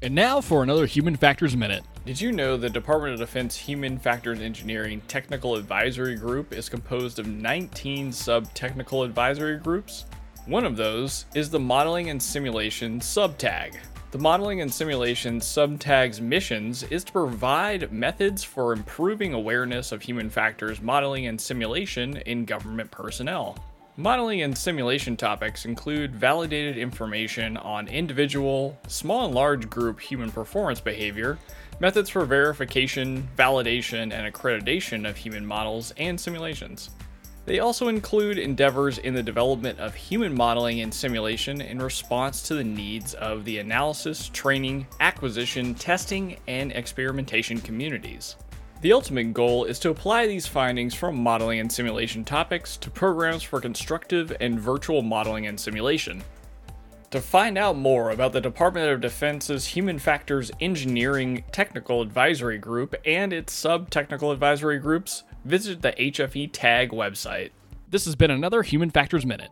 And now for another Human Factors Minute. Did you know the Department of Defense Human Factors Engineering Technical Advisory Group is composed of 19 sub technical advisory groups? One of those is the Modeling and Simulation Subtag. The Modeling and Simulation Subtag's missions is to provide methods for improving awareness of human factors modeling and simulation in government personnel. Modeling and simulation topics include validated information on individual, small and large group human performance behavior, methods for verification, validation, and accreditation of human models and simulations. They also include endeavors in the development of human modeling and simulation in response to the needs of the analysis, training, acquisition, testing, and experimentation communities. The ultimate goal is to apply these findings from modeling and simulation topics to programs for constructive and virtual modeling and simulation. To find out more about the Department of Defense's Human Factors Engineering Technical Advisory Group and its sub technical advisory groups, visit the HFE TAG website. This has been another Human Factors Minute.